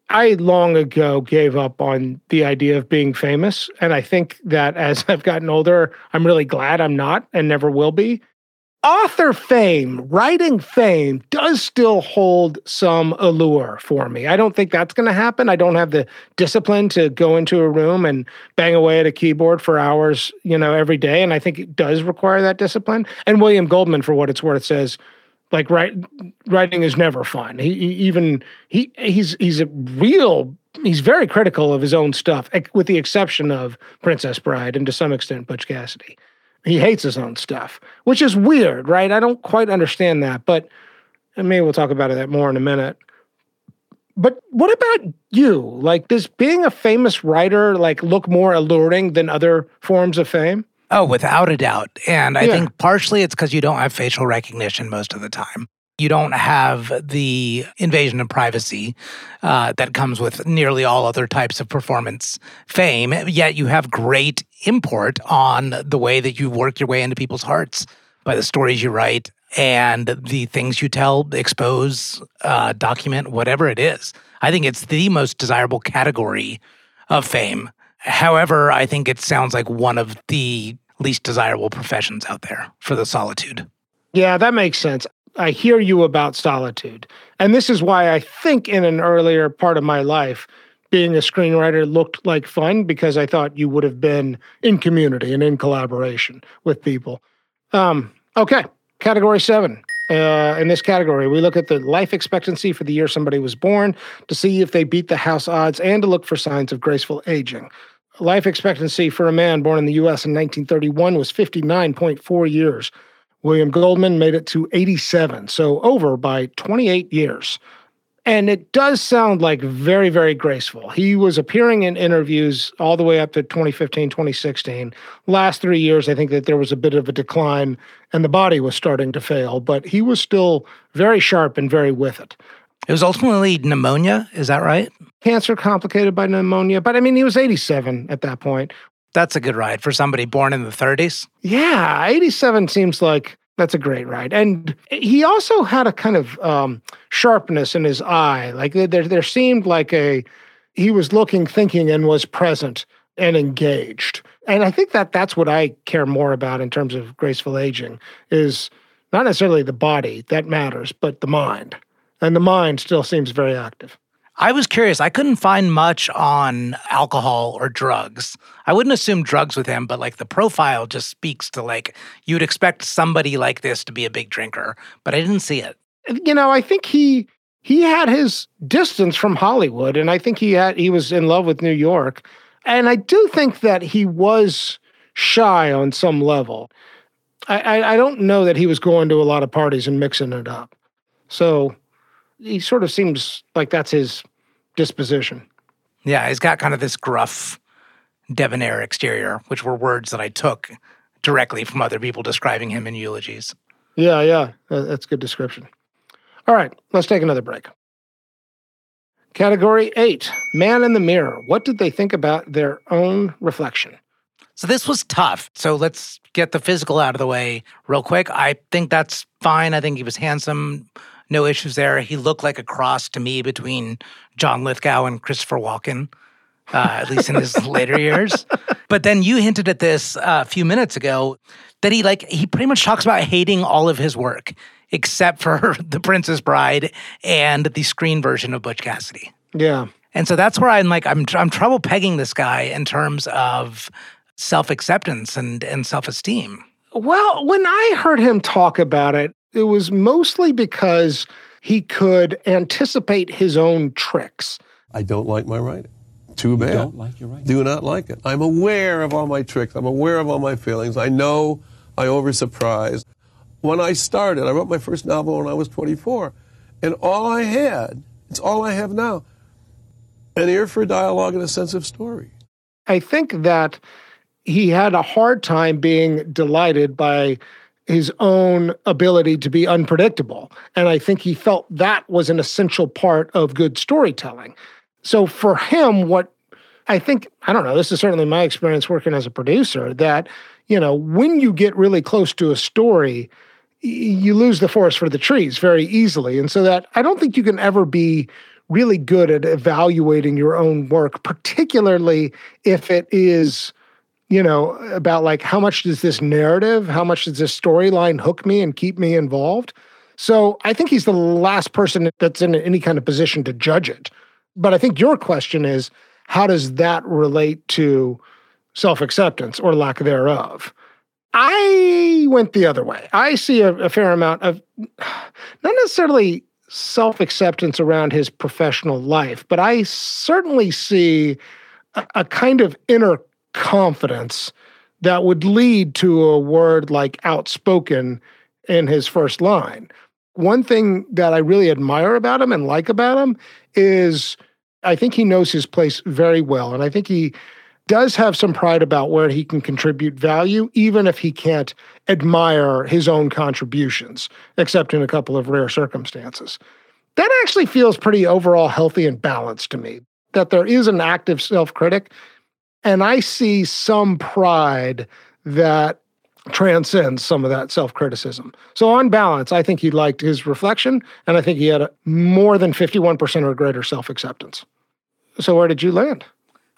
I long ago gave up on the idea of being famous. And I think that as I've gotten older, I'm really glad I'm not and never will be. Author fame, writing fame does still hold some allure for me. I don't think that's going to happen. I don't have the discipline to go into a room and bang away at a keyboard for hours, you know, every day. And I think it does require that discipline. And William Goldman, for what it's worth, says like write, writing is never fun. He, he even he he's he's a real he's very critical of his own stuff, with the exception of Princess Bride and to some extent Butch Cassidy. He hates his own stuff, which is weird, right? I don't quite understand that, but maybe we'll talk about that more in a minute. But what about you? Like, does being a famous writer like look more alluring than other forms of fame? Oh, without a doubt. And I Yeah. think partially it's because you don't have facial recognition most of the time. You don't have the invasion of privacy uh, that comes with nearly all other types of performance fame, yet you have great import on the way that you work your way into people's hearts by the stories you write and the things you tell, expose, uh, document, whatever it is. I think it's the most desirable category of fame. However, I think it sounds like one of the least desirable professions out there for the solitude. Yeah, that makes sense. I hear you about solitude. And this is why I think in an earlier part of my life, being a screenwriter looked like fun because I thought you would have been in community and in collaboration with people. Um, okay, category seven. Uh, in this category, we look at the life expectancy for the year somebody was born to see if they beat the house odds and to look for signs of graceful aging. Life expectancy for a man born in the US in 1931 was 59.4 years. William Goldman made it to 87, so over by 28 years. And it does sound like very, very graceful. He was appearing in interviews all the way up to 2015, 2016. Last three years, I think that there was a bit of a decline and the body was starting to fail, but he was still very sharp and very with it. It was ultimately pneumonia, is that right? Cancer complicated by pneumonia, but I mean, he was 87 at that point. That's a good ride for somebody born in the 30s. Yeah, 87 seems like that's a great ride. And he also had a kind of um, sharpness in his eye. Like there, there seemed like a, he was looking, thinking, and was present and engaged. And I think that that's what I care more about in terms of graceful aging is not necessarily the body that matters, but the mind. And the mind still seems very active. I was curious. I couldn't find much on alcohol or drugs. I wouldn't assume drugs with him, but like the profile just speaks to like you'd expect somebody like this to be a big drinker, but I didn't see it. You know, I think he he had his distance from Hollywood, and I think he had he was in love with New York, and I do think that he was shy on some level. I, I, I don't know that he was going to a lot of parties and mixing it up. So he sort of seems like that's his disposition. Yeah, he's got kind of this gruff, debonair exterior, which were words that I took directly from other people describing him in eulogies. Yeah, yeah, that's a good description. All right, let's take another break. Category eight Man in the Mirror. What did they think about their own reflection? So this was tough. So let's get the physical out of the way real quick. I think that's fine. I think he was handsome. No issues there. He looked like a cross to me between John Lithgow and Christopher Walken, uh, at least in his later years. But then you hinted at this uh, a few minutes ago that he like he pretty much talks about hating all of his work except for The Princess Bride and the screen version of Butch Cassidy. Yeah. And so that's where I'm like I'm I'm trouble pegging this guy in terms of self-acceptance and and self-esteem. Well, when I heard him talk about it, it was mostly because he could anticipate his own tricks. I don't like my writing. Too bad. I don't like your writing? Do not like it. I'm aware of all my tricks. I'm aware of all my feelings. I know I oversurprise. When I started, I wrote my first novel when I was 24, and all I had, it's all I have now, an ear for dialogue and a sense of story. I think that he had a hard time being delighted by his own ability to be unpredictable. And I think he felt that was an essential part of good storytelling. So for him, what I think, I don't know, this is certainly my experience working as a producer, that, you know, when you get really close to a story, you lose the forest for the trees very easily. And so that I don't think you can ever be really good at evaluating your own work, particularly if it is you know, about like how much does this narrative, how much does this storyline hook me and keep me involved? So I think he's the last person that's in any kind of position to judge it. But I think your question is how does that relate to self acceptance or lack thereof? I went the other way. I see a, a fair amount of not necessarily self acceptance around his professional life, but I certainly see a, a kind of inner confidence that would lead to a word like outspoken in his first line. One thing that I really admire about him and like about him is I think he knows his place very well. And I think he does have some pride about where he can contribute value, even if he can't admire his own contributions, except in a couple of rare circumstances. That actually feels pretty overall healthy and balanced to me. That there is an active self critic and I see some pride that transcends some of that self criticism. So, on balance, I think he liked his reflection, and I think he had a, more than 51% or greater self acceptance. So, where did you land?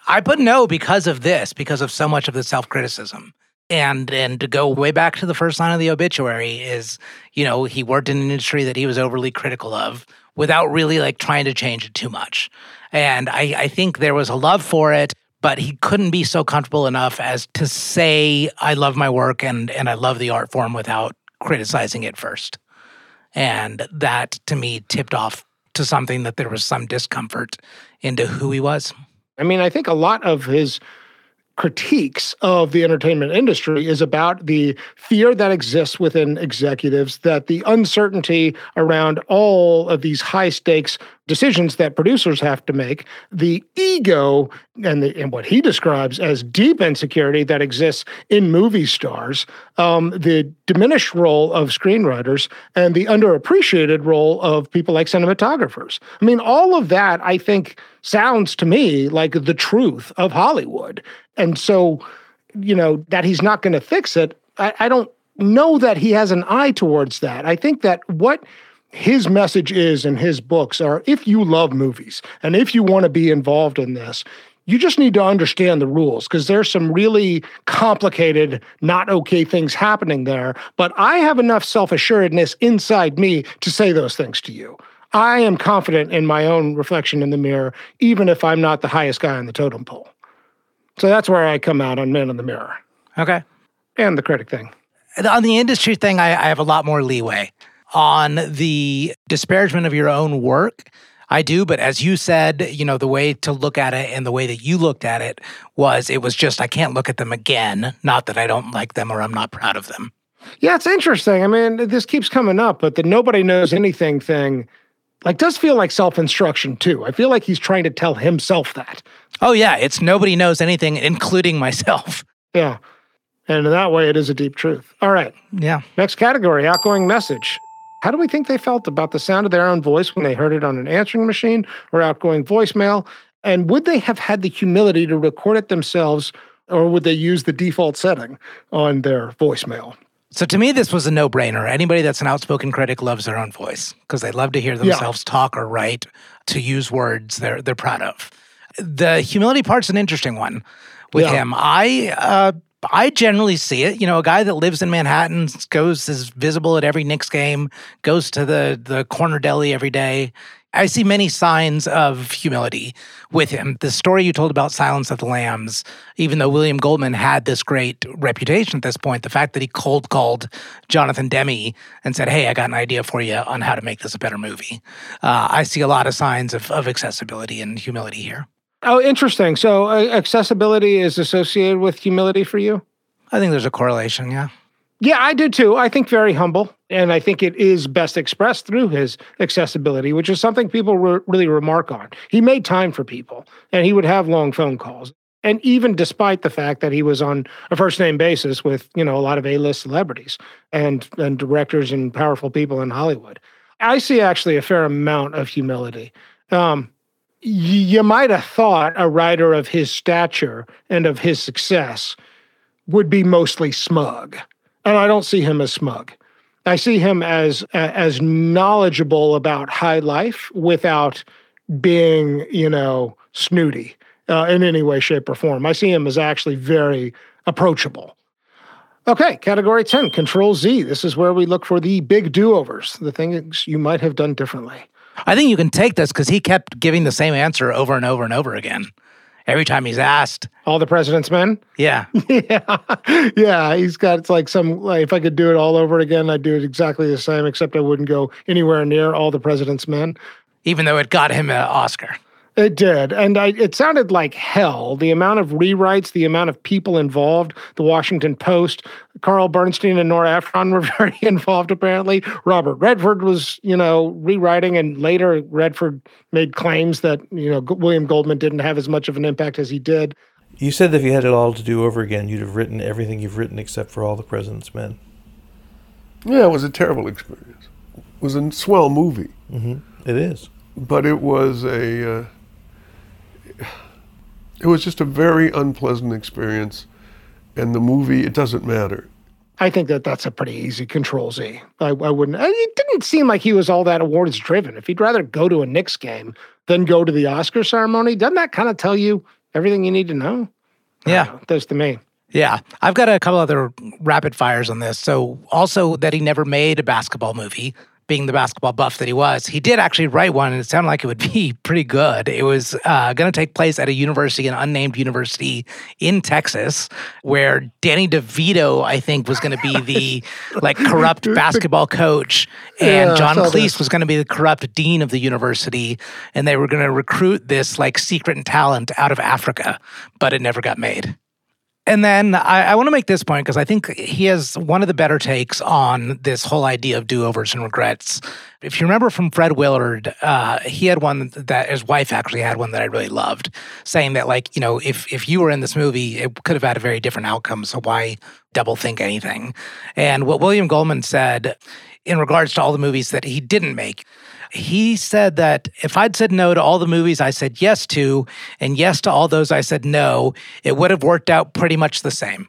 I put no because of this, because of so much of the self criticism. And and to go way back to the first line of the obituary is, you know, he worked in an industry that he was overly critical of without really like trying to change it too much. And I, I think there was a love for it but he couldn't be so comfortable enough as to say I love my work and and I love the art form without criticizing it first. And that to me tipped off to something that there was some discomfort into who he was. I mean, I think a lot of his critiques of the entertainment industry is about the fear that exists within executives that the uncertainty around all of these high stakes decisions that producers have to make, the ego and, the, and what he describes as deep insecurity that exists in movie stars, um, the diminished role of screenwriters, and the underappreciated role of people like cinematographers. I mean, all of that, I think, sounds to me like the truth of Hollywood. And so, you know, that he's not going to fix it, I, I don't know that he has an eye towards that. I think that what his message is in his books are if you love movies and if you want to be involved in this, you just need to understand the rules because there's some really complicated, not okay things happening there. But I have enough self assuredness inside me to say those things to you. I am confident in my own reflection in the mirror, even if I'm not the highest guy on the totem pole. So that's where I come out on Men in the Mirror. Okay. And the critic thing. On the industry thing, I, I have a lot more leeway on the disparagement of your own work. I do, but as you said, you know, the way to look at it and the way that you looked at it was it was just I can't look at them again. Not that I don't like them or I'm not proud of them. Yeah, it's interesting. I mean, this keeps coming up, but the nobody knows anything thing like does feel like self-instruction too. I feel like he's trying to tell himself that. Oh yeah, it's nobody knows anything, including myself. Yeah. And in that way, it is a deep truth. All right. Yeah. Next category outgoing message. How do we think they felt about the sound of their own voice when they heard it on an answering machine or outgoing voicemail? And would they have had the humility to record it themselves, or would they use the default setting on their voicemail? So to me, this was a no-brainer. Anybody that's an outspoken critic loves their own voice because they love to hear themselves yeah. talk or write to use words they're they're proud of. The humility part's an interesting one with yeah. him. I uh, I generally see it. You know, a guy that lives in Manhattan goes is visible at every Knicks game, goes to the the corner deli every day. I see many signs of humility with him. The story you told about Silence of the Lambs, even though William Goldman had this great reputation at this point, the fact that he cold called Jonathan Demme and said, Hey, I got an idea for you on how to make this a better movie. Uh, I see a lot of signs of, of accessibility and humility here. Oh, interesting. So uh, accessibility is associated with humility for you? I think there's a correlation, yeah. Yeah, I do too. I think very humble. And I think it is best expressed through his accessibility, which is something people re- really remark on. He made time for people and he would have long phone calls. And even despite the fact that he was on a first name basis with, you know, a lot of A-list celebrities and, and directors and powerful people in Hollywood, I see actually a fair amount of humility. Um, you might have thought a writer of his stature and of his success would be mostly smug and I don't see him as smug. I see him as as knowledgeable about high life without being, you know, snooty uh, in any way, shape, or form. I see him as actually very approachable. Okay, category 10, Control Z. This is where we look for the big do overs, the things you might have done differently. I think you can take this because he kept giving the same answer over and over and over again every time he's asked. All the president's men? Yeah. yeah. Yeah. He's got, it's like some, like, if I could do it all over again, I'd do it exactly the same, except I wouldn't go anywhere near all the president's men. Even though it got him an Oscar. It did. And I, it sounded like hell. The amount of rewrites, the amount of people involved, the Washington Post, Carl Bernstein and Nora Ephron were very involved, apparently. Robert Redford was, you know, rewriting. And later, Redford made claims that, you know, William Goldman didn't have as much of an impact as he did. You said that if you had it all to do over again, you'd have written everything you've written except for All the President's Men. Yeah, it was a terrible experience. It was a swell movie. Mm-hmm. It is. But it was a. Uh, it was just a very unpleasant experience. And the movie, it doesn't matter. I think that that's a pretty easy control Z. I, I wouldn't. It didn't seem like he was all that awards driven. If he'd rather go to a Knicks game than go to the Oscar ceremony, doesn't that kind of tell you everything you need to know? Yeah, uh, know, does to me. Yeah, I've got a couple other rapid fires on this. So also that he never made a basketball movie being the basketball buff that he was, he did actually write one, and it sounded like it would be pretty good. It was uh, going to take place at a university, an unnamed university in Texas, where Danny DeVito, I think, was going to be the like corrupt basketball coach, and Yeah, John Cleese this. was going to be the corrupt dean of the university, and they were going to recruit this like secret talent out of Africa, but it never got made. And then I, I want to make this point because I think he has one of the better takes on this whole idea of do overs and regrets. If you remember from Fred Willard, uh, he had one that his wife actually had one that I really loved, saying that like you know if if you were in this movie, it could have had a very different outcome. So why double think anything? And what William Goldman said in regards to all the movies that he didn't make. He said that if I'd said no to all the movies I said yes to, and yes to all those I said no, it would have worked out pretty much the same.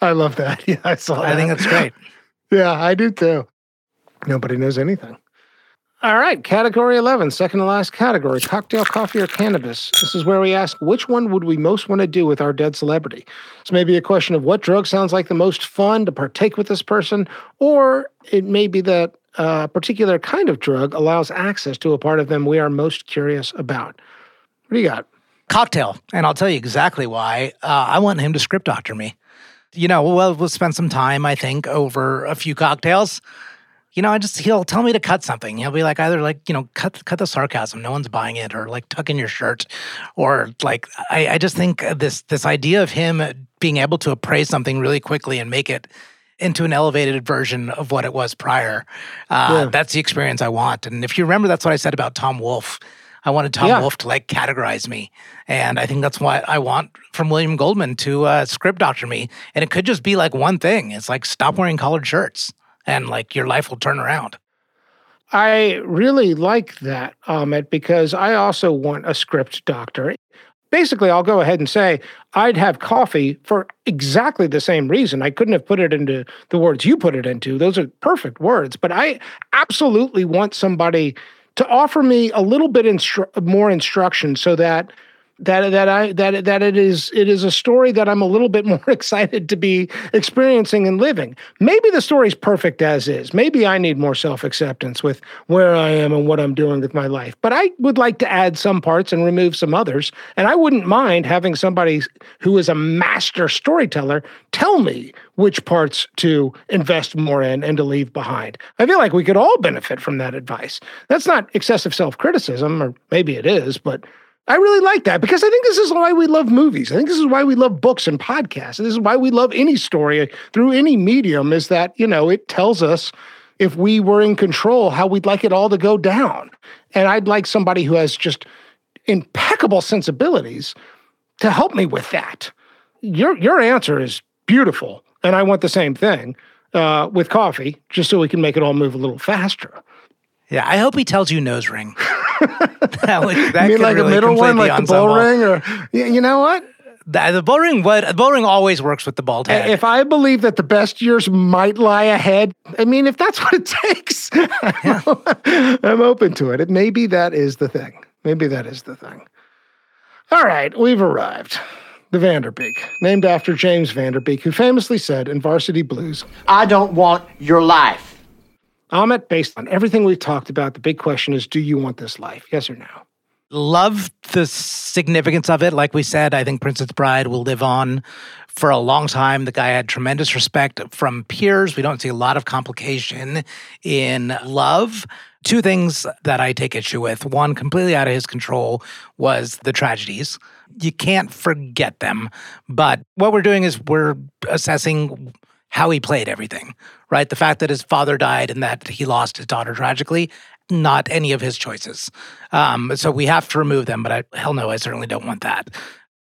I love that. Yeah, I saw that. I think that's great. Yeah, I do too. Nobody knows anything. All right, category 11, second to last category cocktail, coffee, or cannabis. This is where we ask which one would we most want to do with our dead celebrity? It's maybe a question of what drug sounds like the most fun to partake with this person, or it may be that a particular kind of drug allows access to a part of them we are most curious about. What do you got? Cocktail, and I'll tell you exactly why. Uh, I want him to script doctor me. You know, well, we'll spend some time, I think, over a few cocktails. You know, I just he'll tell me to cut something. He'll be like either like you know cut cut the sarcasm, no one's buying it, or like tuck in your shirt, or like I, I just think this this idea of him being able to appraise something really quickly and make it into an elevated version of what it was prior. Uh, Yeah. That's the experience I want. And if you remember, that's what I said about Tom Wolfe. I wanted Tom Yeah. Wolfe to like categorize me, and I think that's what I want from William Goldman to uh, script doctor me. And it could just be like one thing. It's like stop wearing collared shirts, and like your life will turn around. I really like that, Amit, because I also want a script doctor. Basically, I'll go ahead and say I'd have coffee for exactly the same reason. I couldn't have put it into the words you put it into. Those are perfect words, but I absolutely want somebody to offer me a little bit instru- more instruction so that that that I that that it is it is a story that I'm a little bit more excited to be experiencing and living. Maybe the story's perfect as is. Maybe I need more self-acceptance with where I am and what I'm doing with my life. But I would like to add some parts and remove some others, and I wouldn't mind having somebody who is a master storyteller tell me which parts to invest more in and to leave behind. I feel like we could all benefit from that advice. That's not excessive self-criticism or maybe it is, but I really like that because I think this is why we love movies. I think this is why we love books and podcasts. This is why we love any story through any medium is that, you know, it tells us if we were in control how we'd like it all to go down. And I'd like somebody who has just impeccable sensibilities to help me with that. Your your answer is beautiful, and I want the same thing uh, with coffee, just so we can make it all move a little faster. Yeah, I hope he tells you nose ring. that would, that you mean could like really a middle one, like the bull ring, or you know what? The, the bull ring, what the bull ring always works with the bald head. If I believe that the best years might lie ahead, I mean, if that's what it takes, I'm open to it. it. Maybe that is the thing. Maybe that is the thing. All right, we've arrived. The Van Der Beek, named after James Van Der Beek, who famously said in Varsity Blues, I don't want your life. Amit, based on everything we've talked about, the big question is do you want this life? Yes or no? love the significance of it. Like we said, I think Princess Bride will live on for a long time. The guy had tremendous respect from peers. We don't see a lot of complication in love. Two things that I take issue with. One, completely out of his control, was the tragedies. You can't forget them. But what we're doing is we're assessing how he played everything, right? The fact that his father died and that he lost his daughter tragically, not any of his choices. Um, so we have to remove them, but I, hell no, I certainly don't want that.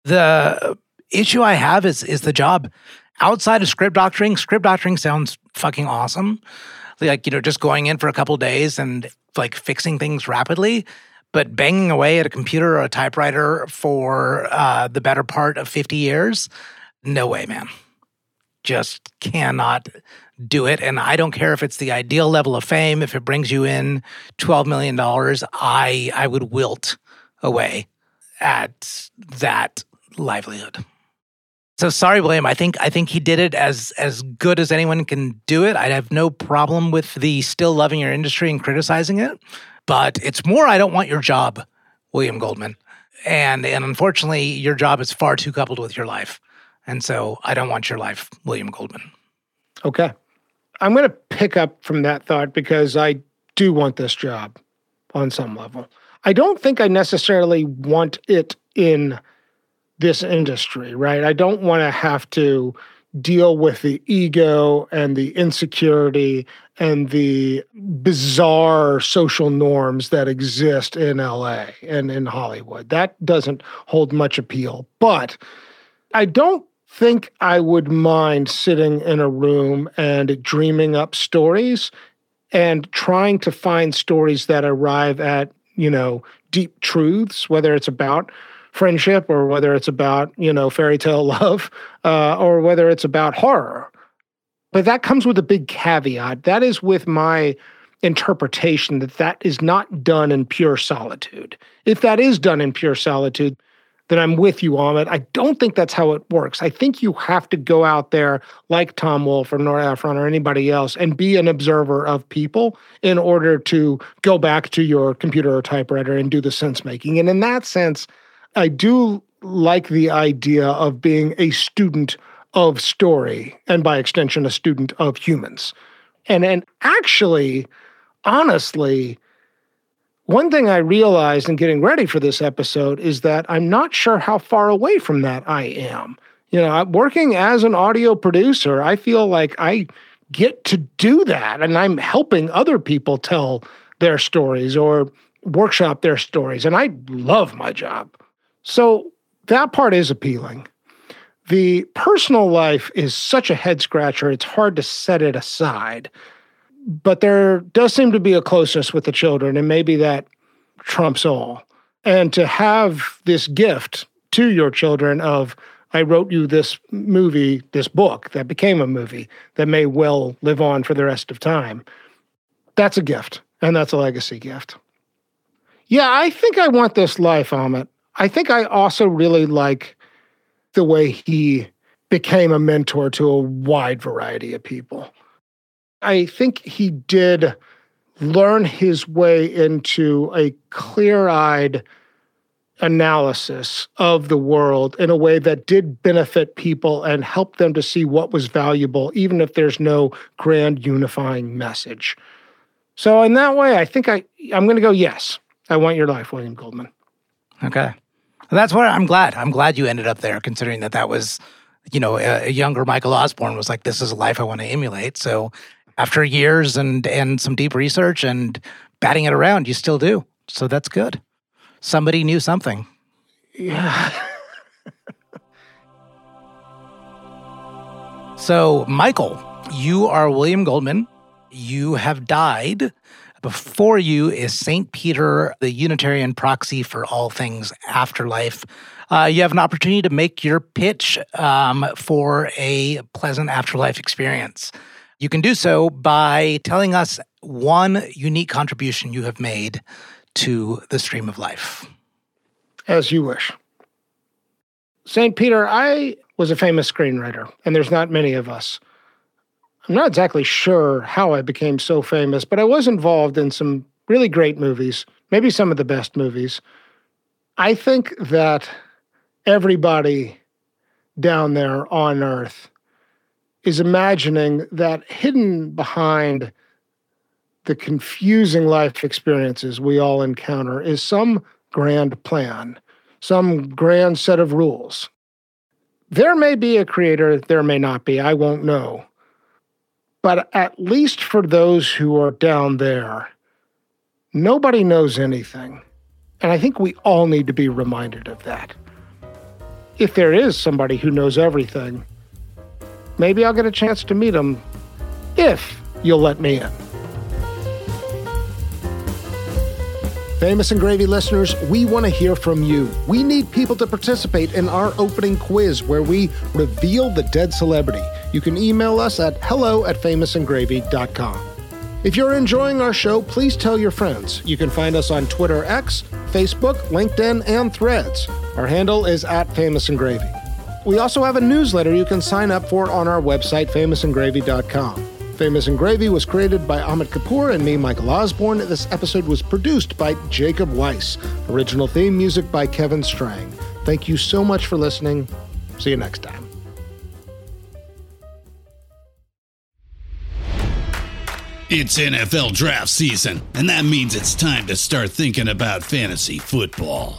The issue I have is is the job. Outside of script doctoring, script doctoring sounds fucking awesome. Like, you know, just going in for a couple days and like fixing things rapidly. But banging away at a computer or a typewriter for uh, the better part of 50 years, no way, man. Just cannot do it. And I don't care if it's the ideal level of fame, if it brings you in $12 million, I, I would wilt away at that livelihood. So sorry, William. I think I think he did it as as good as anyone can do it. I'd have no problem with the still loving your industry and criticizing it, but it's more I don't want your job, William Goldman. And and unfortunately, your job is far too coupled with your life. And so I don't want your life, William Goldman. Okay. I'm going to pick up from that thought because I do want this job on some level. I don't think I necessarily want it in this industry, right? I don't want to have to deal with the ego and the insecurity and the bizarre social norms that exist in LA and in Hollywood. That doesn't hold much appeal. But I don't think I would mind sitting in a room and dreaming up stories and trying to find stories that arrive at, you know, deep truths, whether it's about friendship or whether it's about, you know, fairy tale love uh, or whether it's about horror. But that comes with a big caveat. That is with my interpretation that that is not done in pure solitude. If that is done in pure solitude, then I'm with you on it. I don't think that's how it works. I think you have to go out there like Tom Wolfe or Nora Ephron or anybody else and be an observer of people in order to go back to your computer or typewriter and do the sense making. And in that sense, I do like the idea of being a student of story and by extension a student of humans. And and actually honestly one thing I realized in getting ready for this episode is that I'm not sure how far away from that I am. You know, working as an audio producer, I feel like I get to do that and I'm helping other people tell their stories or workshop their stories. And I love my job. So that part is appealing. The personal life is such a head scratcher, it's hard to set it aside. But there does seem to be a closeness with the children, and maybe that trumps all. And to have this gift to your children of, I wrote you this movie, this book that became a movie that may well live on for the rest of time, that's a gift, and that's a legacy gift. Yeah, I think I want this life, Amit. I think I also really like the way he became a mentor to a wide variety of people. I think he did learn his way into a clear eyed analysis of the world in a way that did benefit people and help them to see what was valuable, even if there's no grand unifying message. So, in that way, I think I, I'm going to go yes. I want your life, William Goldman. Okay. That's what I'm glad. I'm glad you ended up there, considering that that was, you know, a, a younger Michael Osborne was like, this is a life I want to emulate. So after years and and some deep research and batting it around, you still do. So that's good. Somebody knew something. Yeah. So, Michael, you are William Goldman. You have died. Before you is St. Peter, the Unitarian proxy for all things afterlife. Uh, you have an opportunity to make your pitch um, for a pleasant afterlife experience. You can do so by telling us one unique contribution you have made to the stream of life. As you wish. St. Peter, I was a famous screenwriter, and there's not many of us. I'm not exactly sure how I became so famous, but I was involved in some really great movies, maybe some of the best movies. I think that everybody down there on Earth is imagining that hidden behind the confusing life experiences we all encounter is some grand plan, some grand set of rules. There may be a creator, there may not be, I won't know. But at least for those who are down there, nobody knows anything. And I think we all need to be reminded of that. If there is somebody who knows everything, maybe I'll get a chance to meet him if you'll let me in. Famous and Gravy listeners, we want to hear from you. We need people to participate in our opening quiz where we reveal the dead celebrity. You can email us at hello at famousandgravy.com. If you're enjoying our show, please tell your friends. You can find us on Twitter X, Facebook, LinkedIn, and Threads. Our handle is at Famous and Gravy. We also have a newsletter you can sign up for on our website, famousandgravy.com. Famous and Gravy was created by Amit Kapoor and me, Michael Osborne. This episode was produced by Jacob Weiss. Original theme music by Kevin Strang. Thank you so much for listening. See you next time. It's NFL draft season, and that means it's time to start thinking about fantasy football.